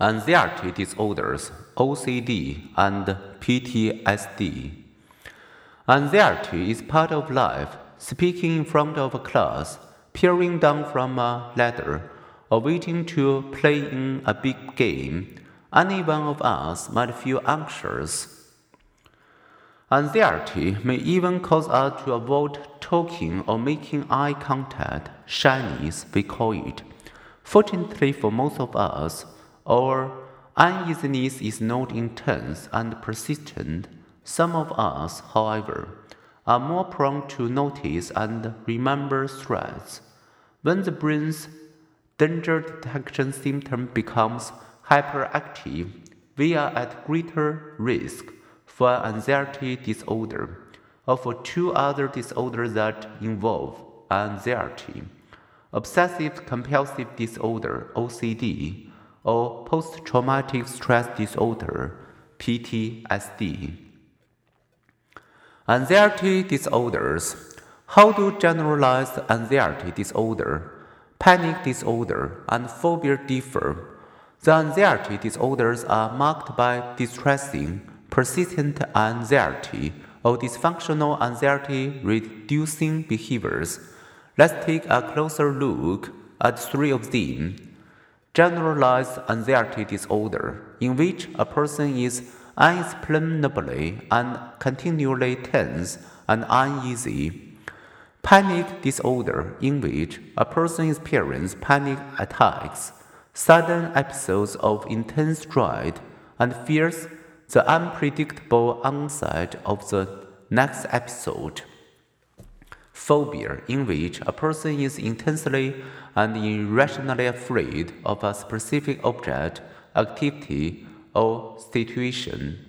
anxiety disorders, OCD, and PTSD. Anxiety is part of life, speaking in front of a class, peering down from a ladder, or waiting to play in a big game. Any one of us might feel anxious. Anxiety may even cause us to avoid talking or making eye contact, shyness, we call it. Fortunately for most of us, our uneasiness is not intense and persistent. Some of us, however, are more prone to notice and remember threats. When the brain's danger detection system becomes hyperactive, we are at greater risk for anxiety disorder or for two other disorders that involve anxiety obsessive compulsive disorder OCD or post traumatic stress disorder PTSD. Anxiety disorders. How do generalized anxiety disorder, panic disorder, and phobia differ? The anxiety disorders are marked by distressing, persistent anxiety or dysfunctional anxiety reducing behaviors. Let's take a closer look at three of them. Generalized anxiety disorder, in which a person is unexplainably and continually tense and uneasy. Panic disorder, in which a person experiences panic attacks, sudden episodes of intense dread, and fears the unpredictable onset of the next episode. Phobia, in which a person is intensely and irrationally afraid of a specific object, activity, or situation.